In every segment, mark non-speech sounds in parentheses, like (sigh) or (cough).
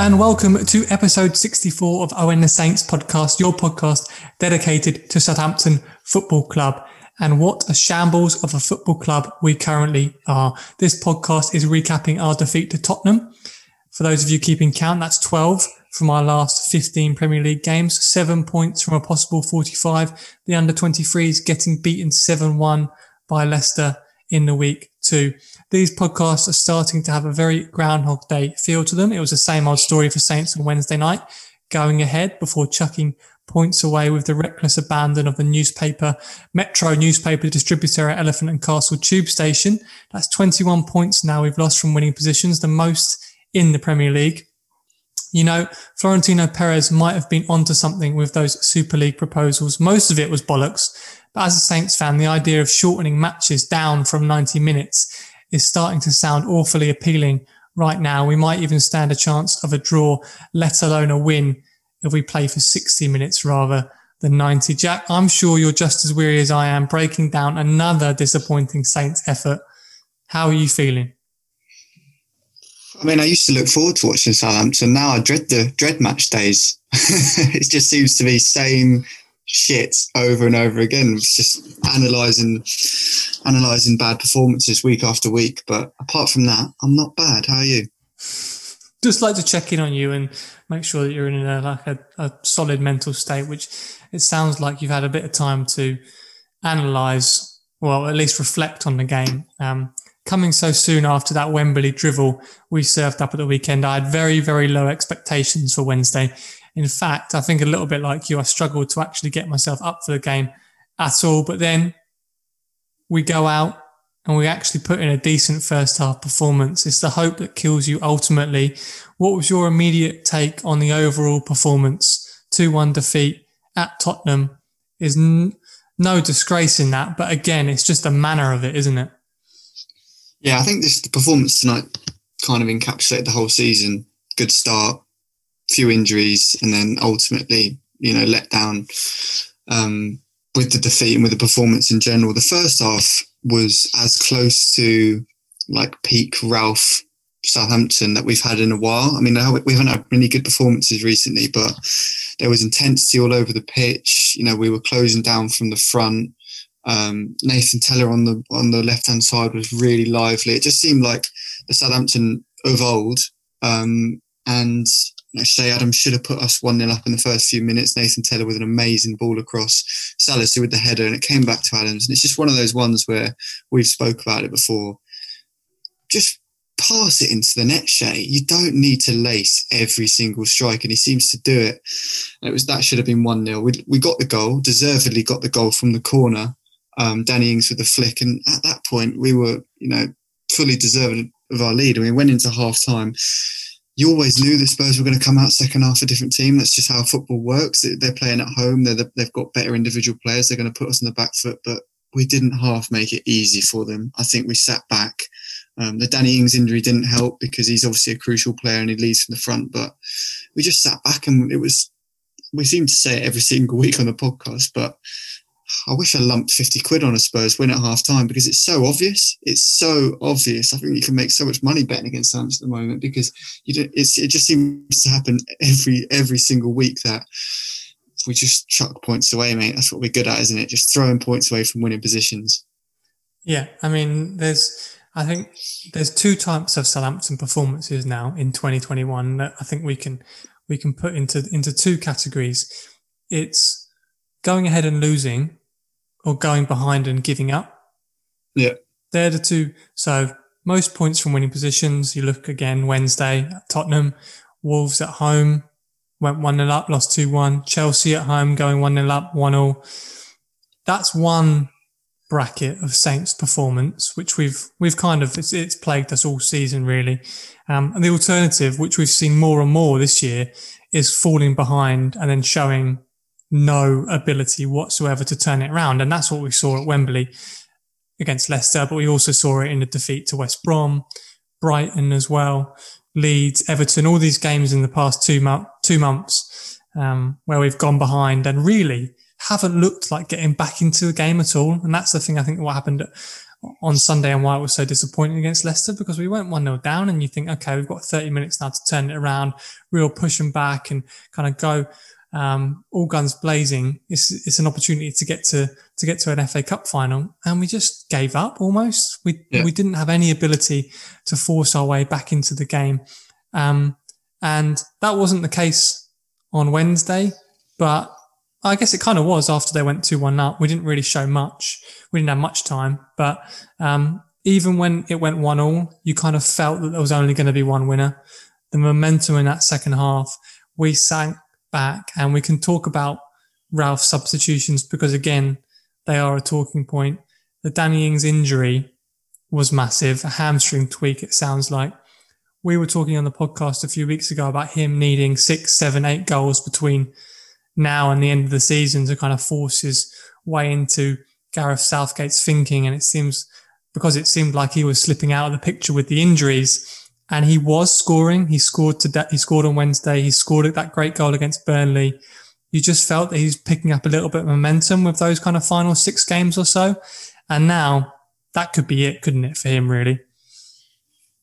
And welcome to episode 64 of Owen the Saints podcast, your podcast dedicated to Southampton Football Club. And what a shambles of a football club we currently are. This podcast is recapping our defeat to Tottenham. For those of you keeping count, that's 12 from our last 15 Premier League games, seven points from a possible 45. The under 23s getting beaten 7-1 by Leicester in the week These podcasts are starting to have a very Groundhog Day feel to them. It was the same old story for Saints on Wednesday night, going ahead before chucking points away with the reckless abandon of the newspaper, Metro newspaper distributor at Elephant and Castle Tube Station. That's 21 points now we've lost from winning positions, the most in the Premier League. You know, Florentino Perez might have been onto something with those Super League proposals. Most of it was bollocks. But as a Saints fan, the idea of shortening matches down from 90 minutes is starting to sound awfully appealing right now. We might even stand a chance of a draw, let alone a win, if we play for 60 minutes rather than 90. Jack, I'm sure you're just as weary as I am breaking down another disappointing Saints effort. How are you feeling? I mean, I used to look forward to watching Southampton. Now I dread the dread match days. (laughs) it just seems to be same shit over and over again. It's just analysing analysing bad performances week after week. But apart from that, I'm not bad. How are you? Just like to check in on you and make sure that you're in a, like a, a solid mental state, which it sounds like you've had a bit of time to analyse, well, at least reflect on the game. Um, coming so soon after that Wembley drivel we served up at the weekend, I had very, very low expectations for Wednesday. In fact, I think a little bit like you, I struggled to actually get myself up for the game at all. But then we go out and we actually put in a decent first half performance. It's the hope that kills you ultimately. What was your immediate take on the overall performance? 2 1 defeat at Tottenham is n- no disgrace in that. But again, it's just the manner of it, isn't it? Yeah, I think this performance tonight kind of encapsulated the whole season. Good start, few injuries, and then ultimately, you know, let down um, with the defeat and with the performance in general. The first half was as close to like peak Ralph Southampton that we've had in a while. I mean, we haven't had many good performances recently, but there was intensity all over the pitch. You know, we were closing down from the front. Um, Nathan Tella on the on the left hand side was really lively. It just seemed like the Southampton of old. Um, and I say Adam should have put us 1 0 up in the first few minutes. Nathan Tella with an amazing ball across. Salisu with the header, and it came back to Adams. And it's just one of those ones where we've spoke about it before. Just pass it into the net, Che. You don't need to lace every single strike, and he seems to do it. And it was that should have been 1 0. We, we got the goal, deservedly got the goal from the corner. Um, Danny Ings with the flick. And at that point, we were, you know, fully deserving of our lead. And we went into half time you always knew the Spurs were going to come out second half a different team. That's just how football works. They're playing at home. They're the, they've got better individual players. They're going to put us on the back foot, but we didn't half make it easy for them. I think we sat back. Um, the Danny Ings injury didn't help because he's obviously a crucial player and he leads from the front, but we just sat back and it was, we seem to say it every single (laughs) week on the podcast, but I wish I lumped 50 quid on a Spurs win at half time because it's so obvious. It's so obvious. I think you can make so much money betting against Saints at the moment because you don't. it just seems to happen every every single week that we just chuck points away, mate. That's what we're good at, isn't it? Just throwing points away from winning positions. Yeah, I mean, there's I think there's two types of Southampton performances now in 2021 that I think we can we can put into into two categories. It's going ahead and losing or going behind and giving up. Yeah. They're the two. So most points from winning positions. You look again Wednesday at Tottenham, Wolves at home went 1 0 up, lost 2 1. Chelsea at home going 1 0 up, 1 0. That's one bracket of Saints performance, which we've, we've kind of, it's, it's plagued us all season really. Um, and the alternative, which we've seen more and more this year, is falling behind and then showing no ability whatsoever to turn it around. And that's what we saw at Wembley against Leicester, but we also saw it in the defeat to West Brom, Brighton as well, Leeds, Everton, all these games in the past two, two months um, where we've gone behind and really haven't looked like getting back into the game at all. And that's the thing I think what happened on Sunday and why it was so disappointing against Leicester because we went 1 0 down and you think, okay, we've got 30 minutes now to turn it around, real push and back and kind of go um, all guns blazing. It's, it's an opportunity to get to, to get to an FA Cup final. And we just gave up almost. We, yeah. we didn't have any ability to force our way back into the game. Um, and that wasn't the case on Wednesday, but I guess it kind of was after they went 2 1 up. We didn't really show much. We didn't have much time. But um, even when it went 1 all, you kind of felt that there was only going to be one winner. The momentum in that second half, we sank back and we can talk about Ralph's substitutions because, again, they are a talking point. The Danny Ings injury was massive, a hamstring tweak, it sounds like. We were talking on the podcast a few weeks ago about him needing six, seven, eight goals between now and the end of the season to kind of force his way into Gareth Southgate's thinking. And it seems because it seemed like he was slipping out of the picture with the injuries and he was scoring. He scored today. He scored on Wednesday. He scored that great goal against Burnley. You just felt that he's picking up a little bit of momentum with those kind of final six games or so. And now that could be it, couldn't it, for him, really?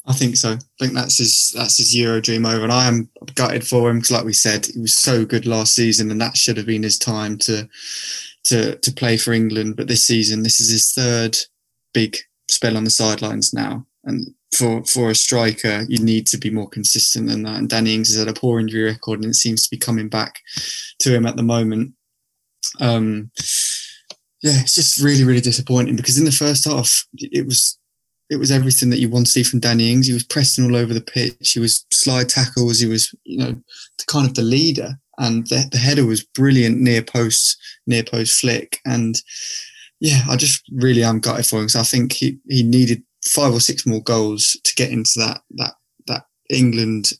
I think so. I think that's his that's his Euro dream over, and I am gutted for him because, like we said, he was so good last season, and that should have been his time to to to play for England. But this season, this is his third big spell on the sidelines now, and for for a striker, you need to be more consistent than that. And Danny Ings has had a poor injury record, and it seems to be coming back to him at the moment. Um, yeah, it's just really really disappointing because in the first half, it was it was everything that you want to see from Danny Ings. He was pressing all over the pitch. He was slide tackles. He was, you know, kind of the leader. And the, the header was brilliant near post, near post flick. And yeah, I just really am gutted for him because I think he, he needed five or six more goals to get into that that that England,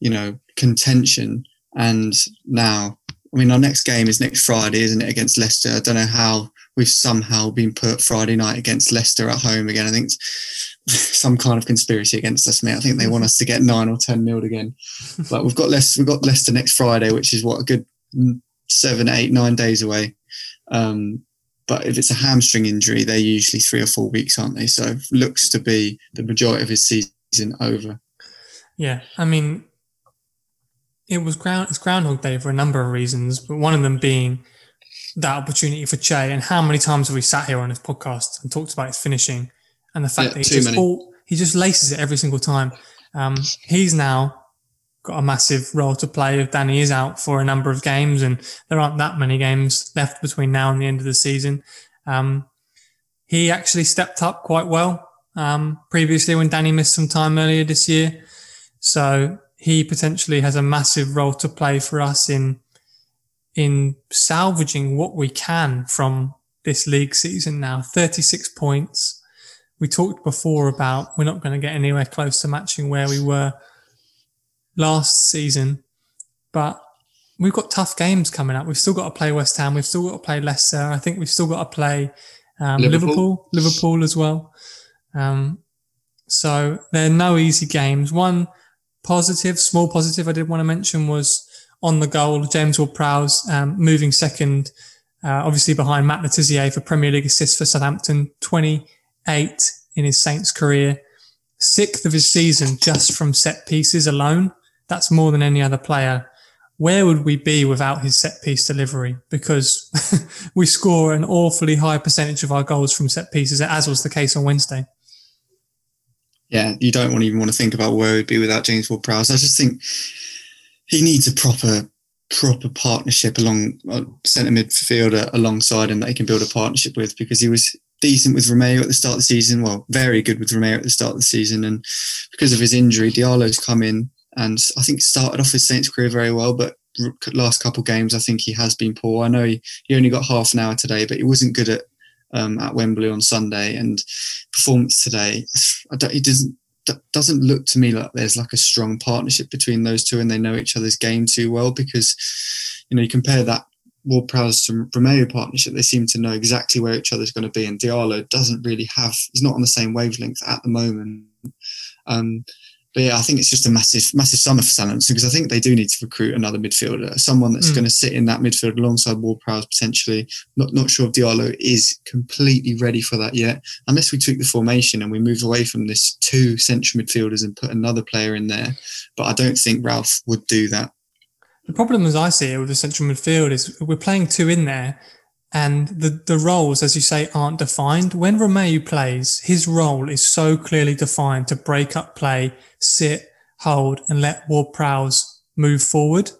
you know, contention. And now, I mean, our next game is next Friday, isn't it, against Leicester? I don't know how we've somehow been put Friday night against Leicester at home again. I think it's (laughs) some kind of conspiracy against us, mate. I think they want us to get nine or ten nil again. (laughs) But we've got Leicester, we've got Leicester next Friday, which is what a good seven, eight, nine days away. Um, but if it's a hamstring injury, they're usually three or four weeks, aren't they? So looks to be the majority of his season over. Yeah, I mean, it was ground it's Groundhog Day for a number of reasons, but one of them being that opportunity for Che. And how many times have we sat here on this podcast and talked about his finishing and the fact yeah, that he just all, he just laces it every single time. Um, he's now got a massive role to play if Danny is out for a number of games and there aren't that many games left between now and the end of the season. Um, he actually stepped up quite well, um, previously when Danny missed some time earlier this year. So he potentially has a massive role to play for us in in salvaging what we can from this league season now. 36 points. We talked before about we're not going to get anywhere close to matching where we were last season, but we've got tough games coming up. We've still got to play West Ham. We've still got to play Leicester. I think we've still got to play um, Liverpool. Liverpool, Liverpool as well. Um, so they're no easy games. One positive, small positive I did want to mention was on the goal, James Ward-Prowse um, moving second, uh, obviously behind Matt Le Tissier for Premier League assists for Southampton, 28 in his Saints career, sixth of his season just from set pieces alone. That's more than any other player. Where would we be without his set piece delivery? Because (laughs) we score an awfully high percentage of our goals from set pieces, as was the case on Wednesday. Yeah, you don't want even want to think about where we'd be without James Ward-Prowse. I just think he needs a proper proper partnership along uh, centre midfielder alongside him that he can build a partnership with because he was decent with Romeu at the start of the season. Well, very good with Romeu at the start of the season, and because of his injury, Diallo's come in and I think started off his Saints career very well, but last couple games I think he has been poor. I know he, he only got half an hour today, but he wasn't good at um, at Wembley on Sunday and performance today. he doesn't doesn't look to me like there's like a strong partnership between those two and they know each other's game too well because you know you compare that Ward Prowse to Romeu partnership they seem to know exactly where each other's going to be and Diallo doesn't really have he's not on the same wavelength at the moment um, but yeah, I think it's just a massive, massive summer for Southampton because I think they do need to recruit another midfielder, someone that's mm. going to sit in that midfield alongside Ward-Prowse potentially. Not not sure if Diallo is completely ready for that yet, unless we tweak the formation and we move away from this two central midfielders and put another player in there. But I don't think Ralph would do that. The problem, as I see it, with the central midfield is we're playing two in there, and the, the roles, as you say, aren't defined. When Romeu plays, his role is so clearly defined to break up play, sit, hold, and let Ward Prowse move forward.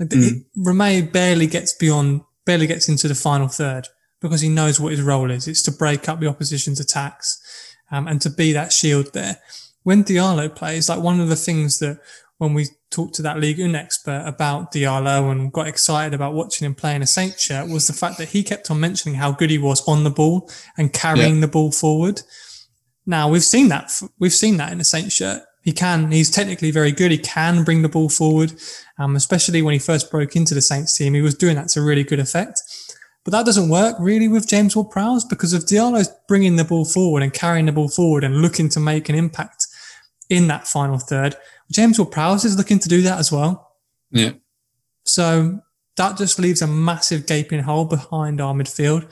mm. Romeu barely gets beyond, barely gets into the final third because he knows what his role is. It's to break up the opposition's attacks um, and to be that shield there. When Diallo plays, like one of the things that when we talked to that League One expert about Diallo and got excited about watching him play in a Saint shirt was the fact that he kept on mentioning how good he was on the ball and carrying yeah. the ball forward. Now we've seen that we've seen that in a Saint shirt. He can. He's technically very good. He can bring the ball forward, um, especially when he first broke into the Saints team. He was doing that to really good effect. But that doesn't work really with James Ward-Prowse because if Diallo's bringing the ball forward and carrying the ball forward and looking to make an impact in that final third, James Ward-Prowse is looking to do that as well. Yeah. So that just leaves a massive gaping hole behind our midfield.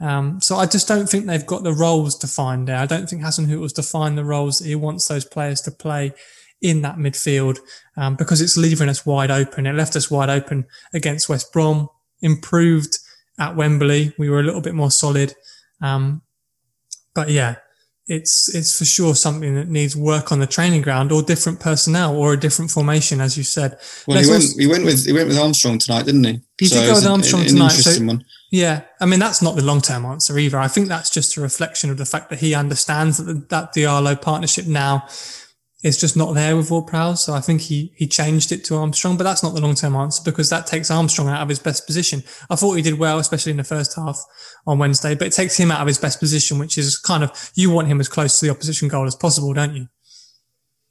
Um, so I just don't think they've got the roles defined there. I don't think Hasenhüttl's defined the roles that he wants those players to play in that midfield um, because it's leaving us wide open. It left us wide open against West Brom, improved at Wembley. We were a little bit more solid. Um, but yeah, it's it's for sure something that needs work on the training ground or different personnel or a different formation, as you said. Well, he went, also, he went with he went with Armstrong tonight, didn't he? He so did go with Armstrong an, an tonight. So, yeah, I mean that's not the long term answer either. I think that's just a reflection of the fact that he understands that the, that Diallo partnership now is just not there with Ward-Prowse. So I think he, he changed it to Armstrong, but that's not the long term answer because that takes Armstrong out of his best position. I thought he did well, especially in the first half on Wednesday, but it takes him out of his best position, which is kind of, you want him as close to the opposition goal as possible, don't you?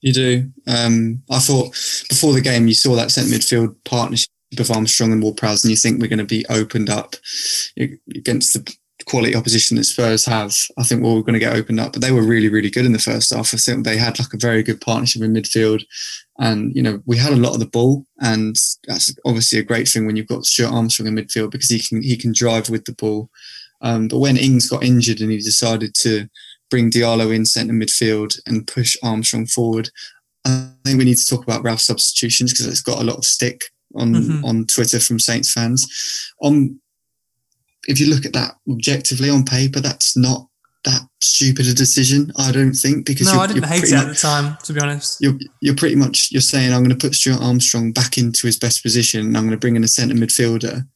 You do. Um, I thought before the game, you saw that centre midfield partnership of Armstrong and Ward-Prowse, and you think we're going to be opened up against the quality opposition that Spurs have, I think we're going to get opened up. But they were really, really good in the first half. I think they had like a very good partnership in midfield. And, you know, we had a lot of the ball. And that's obviously a great thing when you've got Stuart Armstrong in midfield because he can he can drive with the ball. Um, but when Ings got injured and he decided to bring Diallo in centre midfield and push Armstrong forward, I think we need to talk about Ralph's substitutions because it's got a lot of stick on mm-hmm. on Twitter from Saints fans. On if you look at that objectively on paper, that's not that stupid a decision. I don't think because no, I didn't hate it much, at the time. To be honest, you're you're pretty much you're saying I'm going to put Stuart Armstrong back into his best position. and I'm going to bring in a centre midfielder.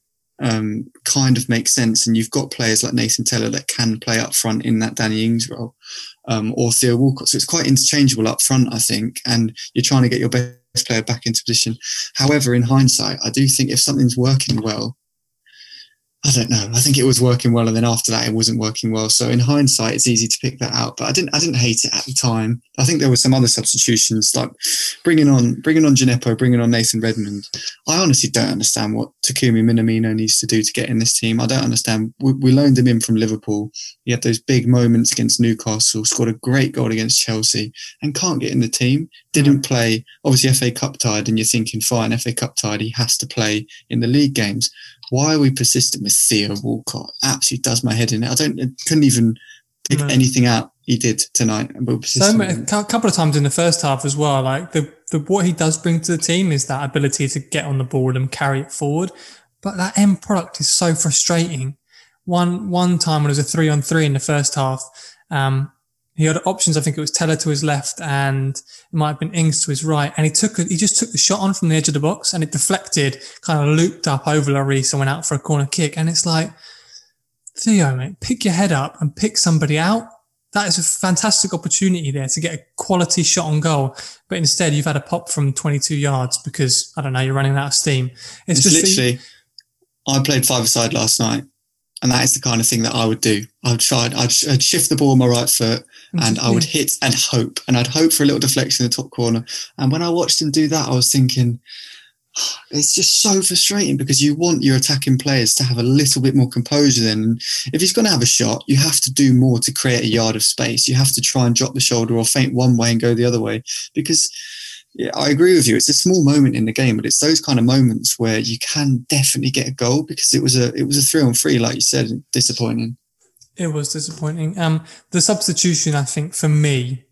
Um, kind of makes sense, and you've got players like Nathan Tella that can play up front in that Danny Ings role, um, or Theo Walcott. So it's quite interchangeable up front, I think, and you're trying to get your best player back into position. However, in hindsight, I do think if something's working well, I don't know. I think it was working well, and then after that, it wasn't working well. So in hindsight, it's easy to pick that out. But I didn't. I didn't hate it at the time. I think there were some other substitutions, like bringing on bringing on Djenepo, bringing on Nathan Redmond. I honestly don't understand what Takumi Minamino needs to do to get in this team. I don't understand. We, we loaned him in from Liverpool. He had those big moments against Newcastle, scored a great goal against Chelsea, and can't get in the team. Didn't mm. play. Obviously, FA Cup tied, and you're thinking, fine, FA Cup tied. He has to play in the league games why are we persistent with Theo Walcott? Absolutely does my head in. I don't I couldn't even pick no. anything out he did tonight. So a couple of times in the first half as well. Like the, the what he does bring to the team is that ability to get on the board and carry it forward. But that end product is so frustrating. One one time when it was a three on three in the first half, um, he had options. I think it was Tella to his left and it might have been Ings to his right. And he took, he just took the shot on from the edge of the box and it deflected, kind of looped up over Lloris and went out for a corner kick. And it's like, Theo, mate, pick your head up and pick somebody out. That is a fantastic opportunity there to get a quality shot on goal. But instead, you've had a pop from 22 yards because, I don't know, you're running out of steam. It's, it's just literally, the, I played five side last night and that is the kind of thing that I would do. I'd try, I'd, I'd shift the ball on my right foot mm-hmm. and I would hit and hope, and I'd hope for a little deflection in the top corner. And when I watched him do that, I was thinking, ah, it's just so frustrating because you want your attacking players to have a little bit more composure then. If he's going to have a shot you have to do more to create a yard of space. You have to try and drop the shoulder or feint one way and go the other way. Because yeah, I agree with you. It's a small moment in the game, but it's those kind of moments where you can definitely get a goal because it was a it was a three on three, like you said, disappointing. It was disappointing. Um, the substitution, I think, for me,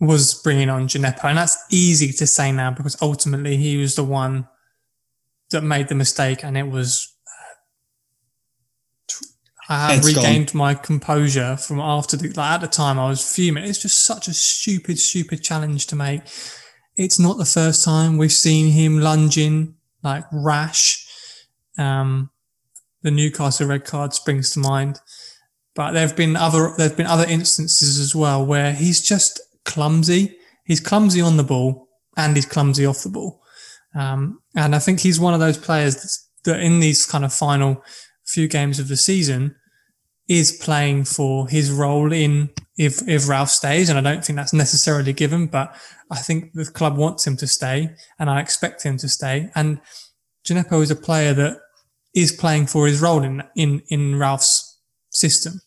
was bringing on Djenepo. And that's easy to say now because ultimately he was the one that made the mistake and it was. I have regained gone. my composure from after the, like at the time I was fuming. It's just such a stupid, stupid challenge to make. It's not the first time we've seen him lunging like rash. Um, the Newcastle red card springs to mind, but there have been other, there have been other instances as well where he's just clumsy. He's clumsy on the ball and he's clumsy off the ball. Um, and I think he's one of those players that in these kind of final few games of the season is playing for his role in if, if Ralph stays. And I don't think that's necessarily given, but I think the club wants him to stay and I expect him to stay. And Djenepo is a player that is playing for his role in, in, in Ralph's system.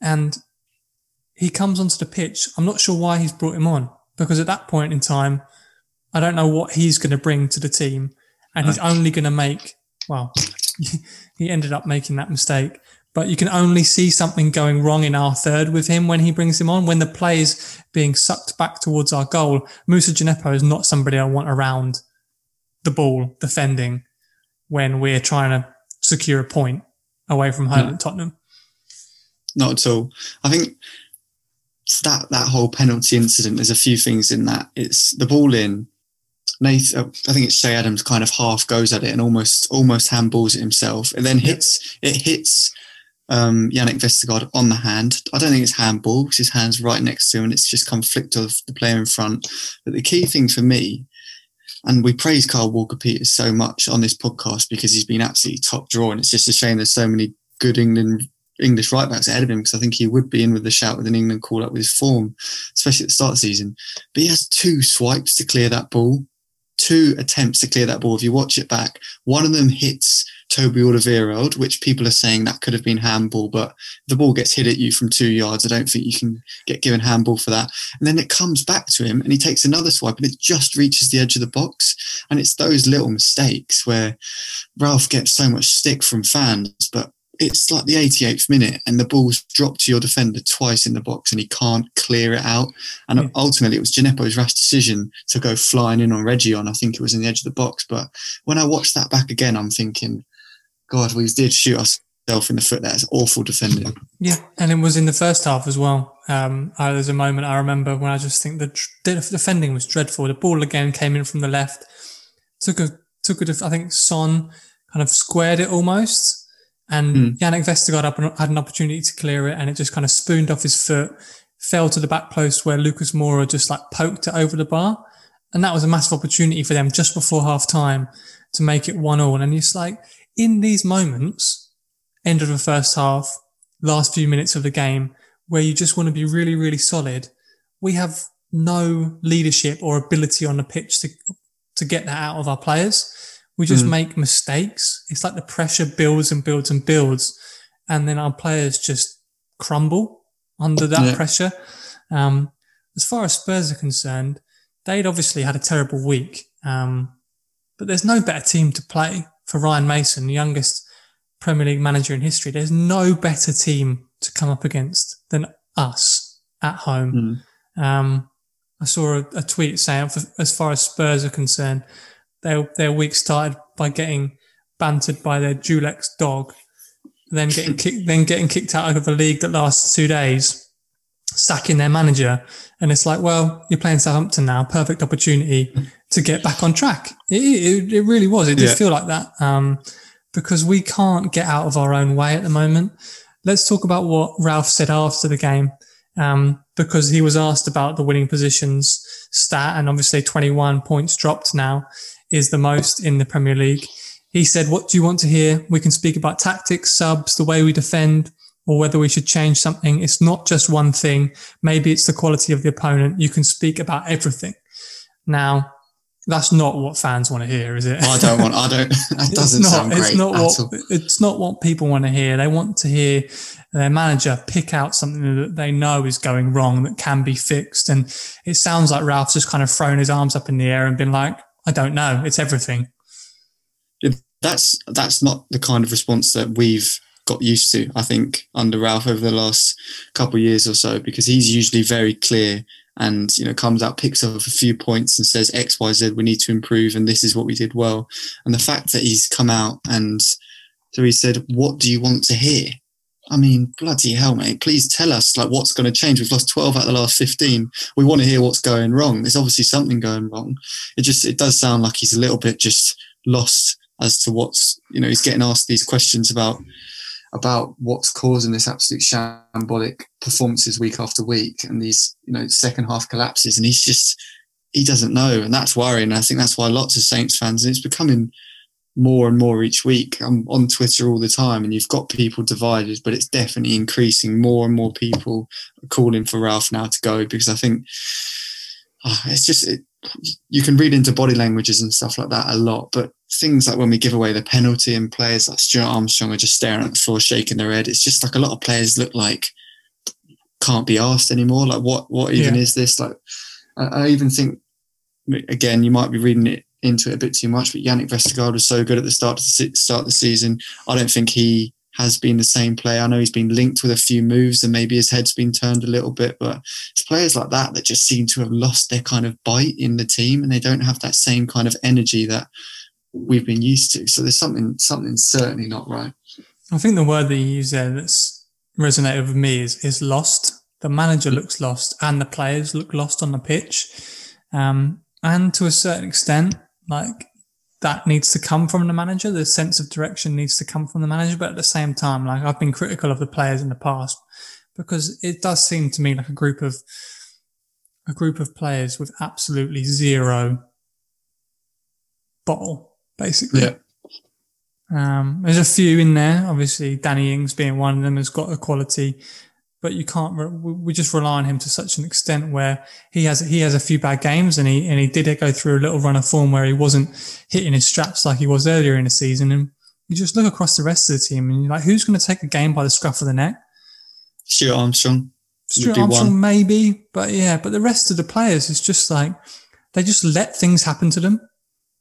And he comes onto the pitch. I'm not sure why he's brought him on because at that point in time, I don't know what he's going to bring to the team. And he's only going to make, well, (laughs) he ended up making that mistake. But you can only see something going wrong in our third with him when he brings him on. When the play is being sucked back towards our goal, Musa Djenepo is not somebody I want around the ball defending when we're trying to secure a point away from home no. at Tottenham. Not at all. I think that that whole penalty incident, there's a few things in that. It's the ball in. Nathan, I think it's Che Adams kind of half goes at it and almost almost handballs it himself. It then hits it hits um, Jannik Vestergaard on the hand. I don't think it's handball because his hand's right next to him and it's just come flicked off the player in front. But the key thing for me, and we praise Kyle Walker Peters so much on this podcast because he's been absolutely top draw, and it's just a shame there's so many good England English right backs ahead of him because I think he would be in with the shout with an England call up with his form, especially at the start of the season. But he has two swipes to clear that ball, two attempts to clear that ball. If you watch it back, one of them hits Toby Alderweireld, which people are saying that could have been handball, but the ball gets hit at you from two yards. I don't think you can get given handball for that. And then it comes back to him and he takes another swipe and it just reaches the edge of the box. And it's those little mistakes where Ralph gets so much stick from fans, but it's like the 88th minute and the ball's dropped to your defender twice in the box and he can't clear it out. And yeah. ultimately, it was Djenepo's rash decision to go flying in on Reguilón, I think it was in the edge of the box. But when I watched that back again, I'm thinking, God, we did shoot ourselves in the foot. That's awful defending. Yeah, and it was in the first half as well. Um, uh, there's a moment I remember when I just think the defending was dreadful. The ball again came in from the left, took a took a. I think Son kind of squared it almost and mm. Jannik Vestergaard had an opportunity to clear it and it just kind of spooned off his foot, fell to the back post where Lucas Moura just like poked it over the bar. And that was a massive opportunity for them just before half time to make it one all. And it's like in these moments, end of the first half, last few minutes of the game, where you just want to be really, really solid, we have no leadership or ability on the pitch to, to get that out of our players. We just mm. make mistakes. It's like the pressure builds and builds and builds. And then our players just crumble under that yeah. pressure. Um, as far as Spurs are concerned, they'd obviously had a terrible week. Um, but there's no better team to play for Ryan Mason, the youngest Premier League manager in history. There's no better team to come up against than us at home. Mm. Um, I saw a, a, tweet saying, as far as Spurs are concerned, their their week started by getting bantered by their Dulux dog, then getting (laughs) kicked, then getting kicked out of the league that lasts two days, sacking their manager, and it's like, well, you're playing Southampton now, perfect opportunity to get back on track. It it, it really was. It did yeah. feel like that um, because we can't get out of our own way at the moment. Let's talk about what Ralph said after the game. Um, because he was asked about the winning positions stat and obviously 21 points dropped now is the most in the Premier League. He said, What do you want to hear? We can speak about tactics, subs, the way we defend, or whether we should change something. It's not just one thing. Maybe it's the quality of the opponent. You can speak about everything. Now, That's not what fans want to hear, is it? I don't want. I don't. (laughs) That doesn't it's not, sound great. It's not at what all. it's not what people want to hear. They want to hear their manager pick out something that they know is going wrong that can be fixed. And it sounds like Ralph's just kind of thrown his arms up in the air and been like, "I don't know. It's everything." That's that's not the kind of response that we've got used to. I think under Ralph over the last couple of years or so, because he's usually very clear and you know comes out picks up a few points and says X Y Z we need to improve and this is what we did well. And the fact that he's come out and so he said, "What do you want to hear?" I mean, bloody hell, mate! Please tell us like what's going to change. We've lost twelve out of the last fifteen. We want to hear what's going wrong. There's obviously something going wrong. It just it does sound like he's a little bit just lost as to what's you know he's getting asked these questions about about what's causing this absolute shambolic performances week after week and these you know second half collapses. And he's just he doesn't know. And that's worrying. I think that's why lots of Saints fans and it's becoming more and more each week. I'm on Twitter all the time and you've got people divided but it's definitely increasing. More and more people are calling for Ralph now to go because I think oh, it's just it, you can read into body languages and stuff like that a lot but things like when we give away the penalty and players like Stuart Armstrong are just staring at the floor, shaking their head. It's just like a lot of players look like can't be asked anymore. Like what, what even yeah. is this? Like, I, I, even think again, you might be reading it into it a bit too much, but Jannik Vestergaard was so good at the start of the start of the season. I don't think he has been the same player. I know he's been linked with a few moves and maybe his head's been turned a little bit, but it's players like that that just seem to have lost their kind of bite in the team and they don't have that same kind of energy that we've been used to. So there's something something certainly not right. I think the word that you use there that's resonated with me is is lost. The manager looks lost, and the players look lost on the pitch. Um, and to a certain extent, like that needs to come from the manager. The sense of direction needs to come from the manager. But at the same time, like I've been critical of the players in the past because it does seem to me like a group of a group of players with absolutely zero bottle basically. Yeah. Um, there's a few in there. Obviously, Danny Ings being one of them has got a quality, but you can't. Re- we just rely on him to such an extent where he has he has a few bad games, and he and he did go through a little run of form where he wasn't hitting his straps like he was earlier in the season. And you just look across the rest of the team, and you're like, who's going to take a game by the scruff of the neck? Stuart Armstrong. Stuart Armstrong, one. maybe, but yeah, but the rest of the players, it's just like they just let things happen to them.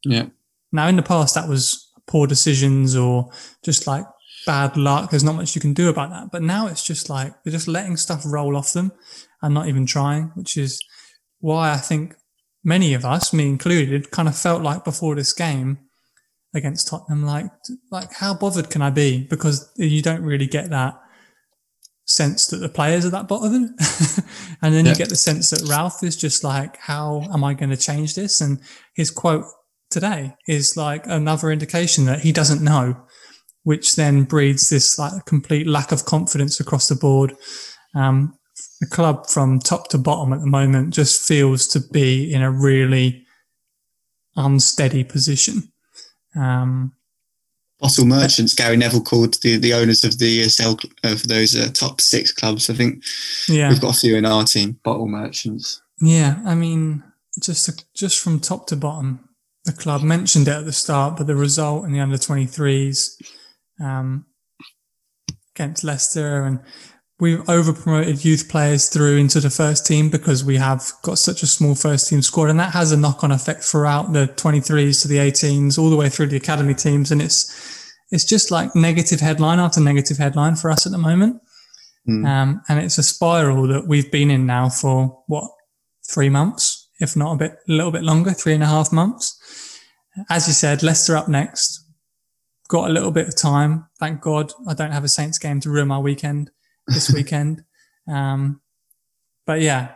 Yeah. Now, in the past, that was poor decisions or just like bad luck. There's not much you can do about that. But now it's just like they're just letting stuff roll off them and not even trying, which is why I think many of us, me included, kind of felt like before this game against Tottenham, like, like how bothered can I be? Because you don't really get that sense that the players are that bothered. (laughs) and then yeah. you get the sense that Ralph is just like, how am I going to change this? And his quote today is like another indication that he doesn't know, which then breeds this like complete lack of confidence across the board. Um, the club from top to bottom at the moment just feels to be in a really unsteady position. Um, Bottle merchants, Gary Neville called the, the owners of the ESL of those uh, top six clubs. I think yeah. we've got a few in our team, bottle merchants. Yeah, I mean, just just from top to bottom, the club mentioned it at the start, but the result in the under 23s um, against Leicester. And we've over promoted youth players through into the first team because we have got such a small first team squad. And that has a knock on effect throughout the 23s to the 18s all the way through the academy teams. And it's it's just like negative headline after negative headline for us at the moment. Mm. um, and it's a spiral that we've been in now for what three months if not a bit a little bit longer three and a half months. As you said, Leicester up next. Got a little bit of time. Thank God I don't have a Saints game to ruin my weekend this (laughs) weekend. Um, but yeah,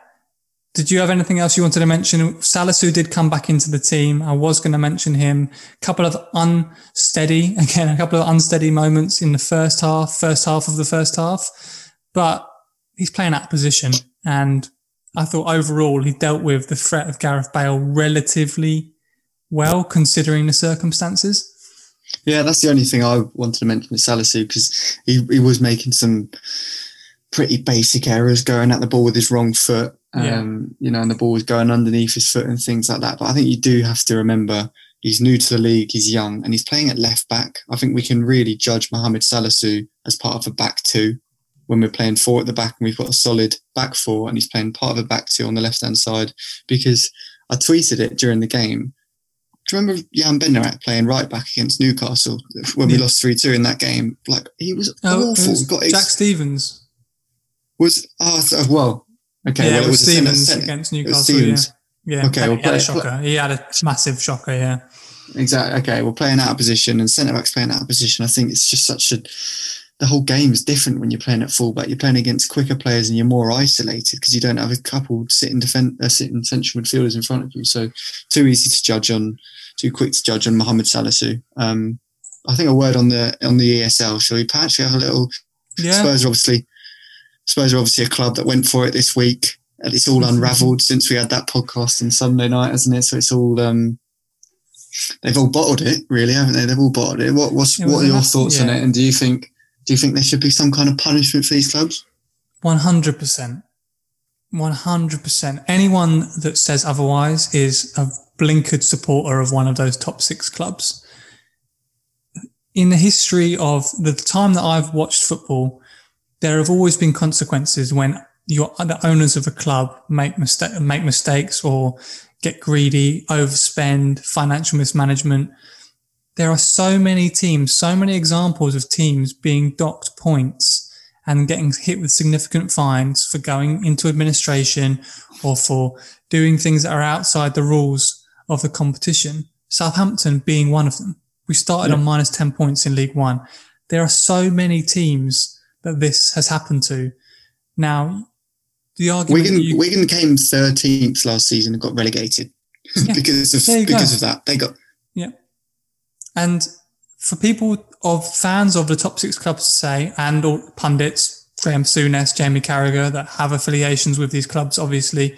did you have anything else you wanted to mention? Salisu did come back into the team. I was going to mention him. A couple of unsteady, (laughs) again, a couple of unsteady moments in the first half, first half of the first half, but he's playing that position. And I thought overall he dealt with the threat of Gareth Bale relatively well, considering the circumstances. Yeah, that's the only thing I wanted to mention with Salisu because he, he was making some pretty basic errors going at the ball with his wrong foot. Yeah. Um, you know, and the ball was going underneath his foot and things like that. But I think you do have to remember he's new to the league, he's young, and he's playing at left back. I think we can really judge Mohamed Salisu as part of a back two when we're playing four at the back and we've got a solid back four and he's playing part of a back two on the left hand side because I tweeted it during the game. Do you remember Jan Bednarek playing right back against Newcastle when we Yeah. lost 3 2 in that game? Like, he was Oh, awful. was Got Jack ex- Stephens. was, oh, well, okay. yeah, well, it was a centre- Stephens against it was Newcastle. Stephens. Yeah, yeah. Okay, he well, had a play- shocker. He had a massive shocker. Yeah, Exactly. Okay. Well, playing out of position and centre backs playing out of position. I think it's just such a. The whole game is different when you're playing at fullback. You're playing against quicker players and you're more isolated because you don't have a couple sitting defend, uh, sitting central midfielders in front of you. So too easy to judge on, too quick to judge on Mohamed Salisu. Um, I think a word on the on the ESL. Shall we patch? We have a little. yeah. Spurs are obviously. Spurs are obviously a club that went for it this week, and it's all unravelled since we had that podcast on Sunday night, hasn't it? So it's all. Um, they've all bottled it, really, haven't they? They've all bottled it. What what's, It what are your thoughts on it? And do you think do you think there should be some kind of punishment for these clubs? One hundred percent. One hundred percent. Anyone that says otherwise is a blinkered supporter of one of those top six clubs. In the history of the time that I've watched football, there have always been consequences when you're the owners of a club make mistake make mistakes or get greedy, overspend, financial mismanagement. There are so many teams, so many examples of teams being docked points and getting hit with significant fines for going into administration or for doing things that are outside the rules of the competition. Southampton being one of them. We started Yeah. on minus 10 points in League One. There are so many teams that this has happened to. Now, the argument Wigan you, Wigan came thirteenth last season and got relegated Yeah. (laughs) because of because go. of that. They got And for people of fans of the top six clubs to say, and all pundits, Graham Souness, Jamie Carragher, that have affiliations with these clubs, obviously,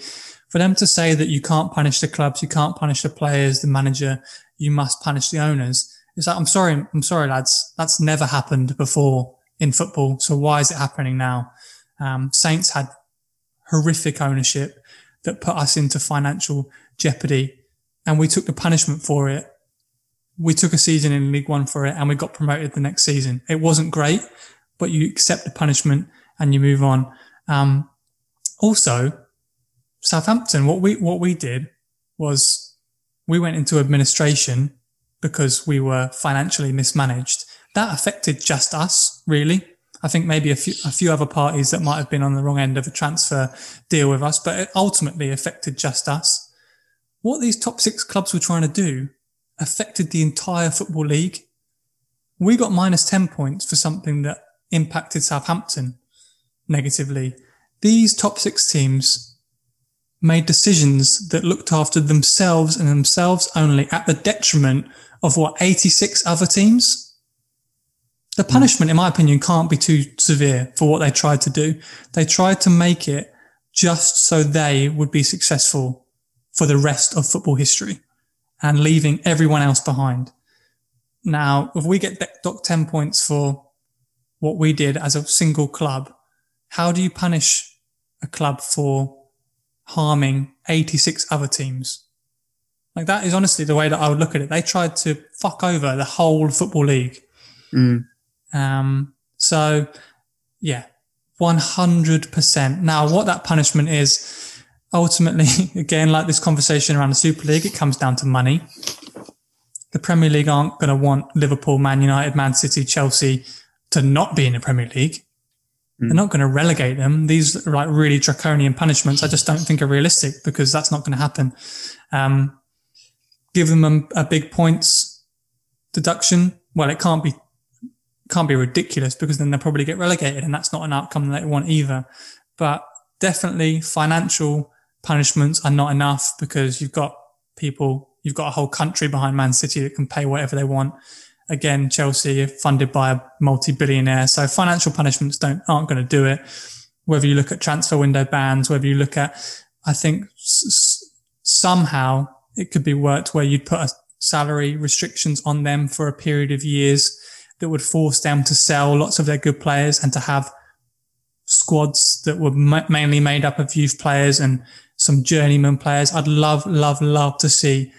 for them to say that you can't punish the clubs, you can't punish the players, the manager, you must punish the owners. It's like, I'm sorry, I'm sorry, lads. That's never happened before in football. So why is it happening now? Um, Saints had horrific ownership that put us into financial jeopardy and we took the punishment for it we took a season in League One for it and we got promoted the next season. It wasn't great, but you accept the punishment and you move on. Um, also, Southampton, what we, what we did was we went into administration because we were financially mismanaged. That affected just us, really. I think maybe a few, a few other parties that might have been on the wrong end of a transfer deal with us, but it ultimately affected just us. What these top six clubs were trying to do affected the entire football league. We got minus 10 points for something that impacted Southampton negatively. These top six teams made decisions that looked after themselves and themselves only at the detriment of what 86 other teams. The hmm. punishment, in my opinion, can't be too severe for what they tried to do. They tried to make it just so they would be successful for the rest of football history and leaving everyone else behind. Now, if we get docked 10 points for what we did as a single club, how do you punish a club for harming 86 other teams? Like that is honestly the way that I would look at it. They tried to fuck over the whole football league. mm, Um, so yeah, 100%. Now, what that punishment is ultimately, (laughs) again, like this conversation around the Super League, it comes down to money. The Premier League aren't going to want Liverpool, Man United, Man City, Chelsea to not be in the Premier League. They're not going to relegate them. These are like really draconian punishments. I just don't think are realistic because that's not going to happen. Um, give them a, a big points deduction. Well, it can't be can't be ridiculous because then they'll probably get relegated and that's not an outcome that they want either. But definitely financial punishments are not enough because you've got people, you've got a whole country behind Man City that can pay whatever they want. Again, Chelsea are funded by a multi-billionaire. So financial punishments don't, aren't going to do it. Whether you look at transfer window bans, whether you look at, I think s- somehow it could be worked where you'd put a salary restrictions on them for a period of years that would force them to sell lots of their good players and to have squads that were ma- mainly made up of youth players and some journeyman players. I'd love, love, love to see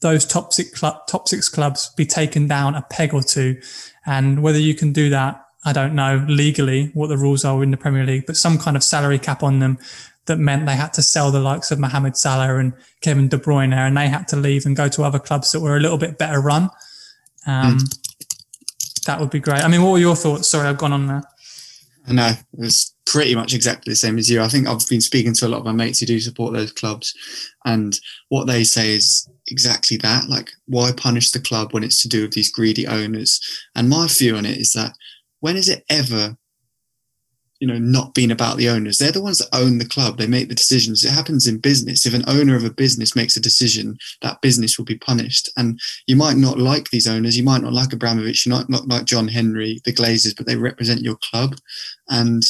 those top six, top six clubs be taken down a peg or two. And whether you can do that, I don't know legally what the rules are in the Premier League, but some kind of salary cap on them that meant they had to sell the likes of Mohamed Salah and Kevin De Bruyne and they had to leave and go to other clubs that were a little bit better run. Um, mm. That would be great. I mean, what were your thoughts? Sorry, I've gone on there. No, it was pretty much exactly the same as you. I think I've been speaking to a lot of my mates who do support those clubs, and what they say is exactly that. Like, why punish the club when it's to do with these greedy owners? And my view on it is that when is it ever you know not been about the owners? They're the ones that own the club. They make the decisions. It happens in business. If an owner of a business makes a decision that business will be punished. And you might not like these owners. You might not like abramovich. You might not like john henry the glazers but they represent your club and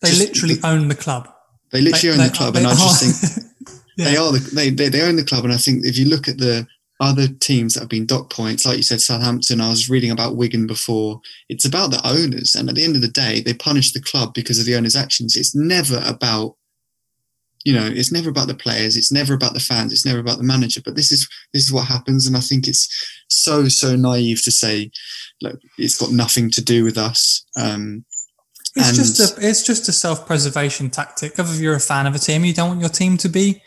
they literally own the club they literally they, own they, the club and i just think (laughs) yeah. they are the, they, they they own the club and i think if you look at the other teams that have been dock points, like you said, Southampton. I was reading about Wigan before. It's about the owners, and at the end of the day, they punish the club because of the owners' actions. It's never about, you know, it's never about the players. It's never about the fans. It's never about the manager. But this is this is what happens, and I think it's so so naive to say, look, it's got nothing to do with us. Um, it's and just a it's just a self preservation tactic. If you're a fan of a team, you don't want your team to be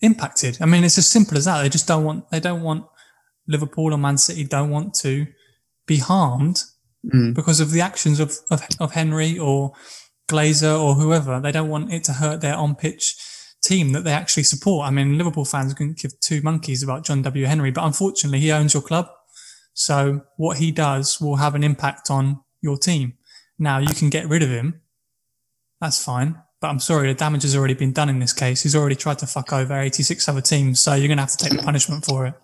impacted. I mean, it's as simple as that. They just don't want, they don't want Liverpool or Man City don't want to be harmed mm. because of the actions of, of, of Henry or Glazer or whoever. They don't want it to hurt their on pitch team that they actually support. I mean, Liverpool fans can give two monkeys about John W. Henry, but unfortunately, he owns your club. So what he does will have an impact on your team. Now you can get rid of him. That's fine. But I'm sorry, the damage has already been done in this case. He's already tried to fuck over 86 other teams, so you're going to have to take the punishment for it.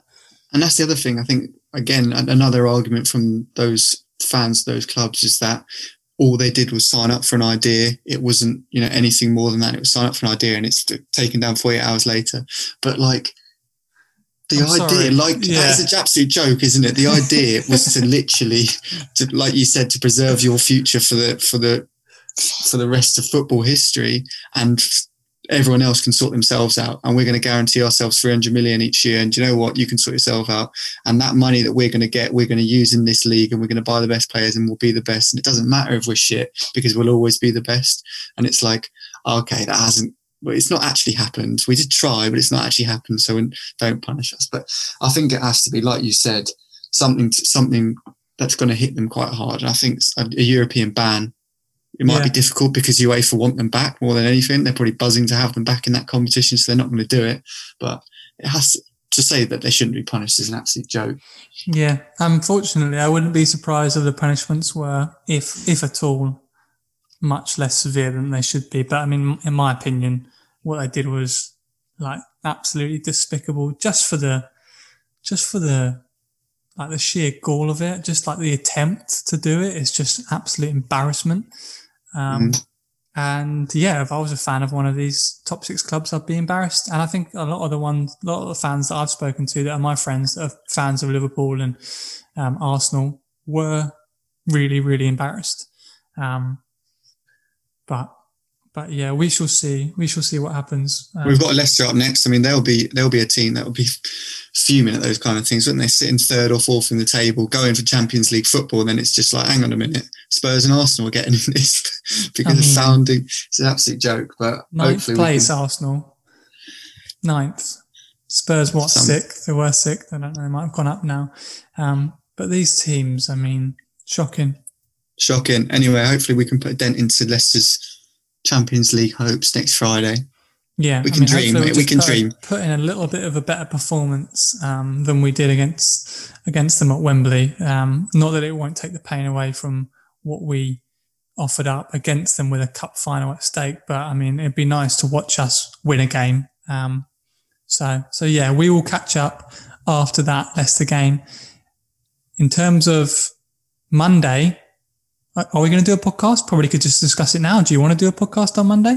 And that's the other thing. I think, again, another argument from those fans, those clubs, is that all they did was sign up for an idea. It wasn't, you know, anything more than that. It was sign up for an idea and it's taken down 48 hours later. But like, the I'm idea, sorry. like yeah. that's an absolute joke, isn't it? The idea was to (laughs) literally, to, like you said, to preserve your future for the for the for the rest of football history and everyone else can sort themselves out and we're going to guarantee ourselves 300 million each year and you know what you can sort yourself out and that money that we're going to get we're going to use in this league and we're going to buy the best players and we'll be the best and it doesn't matter if we're shit because we'll always be the best and it's like okay that hasn't well, it's not actually happened we did try but it's not actually happened so don't punish us but i think it has to be like you said something something that's going to hit them quite hard and i think a, a european ban it might yeah. be difficult because UEFA want them back more than anything. They're probably buzzing to have them back in that competition, so they're not going to do it. But it has to, to say that they shouldn't be punished is an absolute joke. Yeah, unfortunately, I wouldn't be surprised if the punishments were, if if at all, much less severe than they should be. But I mean, in my opinion, what they did was like absolutely despicable, just for the, just for the like the sheer gall of it, just like the attempt to do it is just absolute embarrassment. Um, mm. And yeah, if I was a fan of one of these top six clubs, I'd be embarrassed. And I think a lot of the ones, a lot of the fans that I've spoken to that are my friends that are fans of Liverpool and um, Arsenal were really, really embarrassed. Um, but but yeah, we shall see. We shall see what happens. Um, We've got Leicester up next. I mean, they'll be they'll be a team that will be fuming at those kind of things, wouldn't they? Sitting third or fourth in the table, going for Champions League football, and then it's just like, hang on a minute, Spurs and Arsenal are getting in this (laughs) because I mean, of sounding. It's an absolute joke, but ninth place. Arsenal, ninth. Spurs what Some... sixth? They were sixth. I don't know. They might have gone up now. Um, but these teams, I mean, shocking. Shocking. Anyway, hopefully we can put a dent into Leicester's Champions League hopes next Friday. Yeah, we can I mean, dream. We'll we can put, dream. Put in a little bit of a better performance um, than we did against against them at Wembley. Um, not that it won't take the pain away from what we offered up against them with a cup final at stake, but I mean, it'd be nice to watch us win a game. Um, so, so yeah, we will catch up after that Leicester game. In terms of Monday, are we going to do a podcast? Probably could just discuss it now. Do you want to do a podcast on Monday?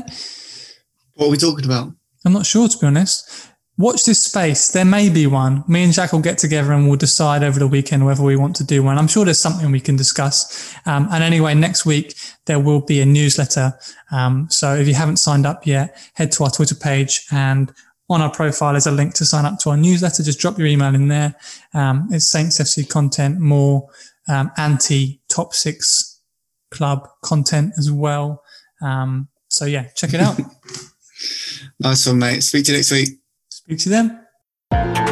What are we talking about? I'm not sure, to be honest. watch this space. There may be one. Me and Jack will get together and we'll decide over the weekend whether we want to do one. I'm sure there's something we can discuss. Um, and anyway, next week there will be a newsletter. Um, so if you haven't signed up yet, head to our Twitter page and on our profile is a link to sign up to our newsletter. Just drop your email in there. Um, it's Saints FC content, more um, anti top six club content as well. Um, so yeah, check it out. (laughs) nice one, mate. Speak to you next week. Speak to them.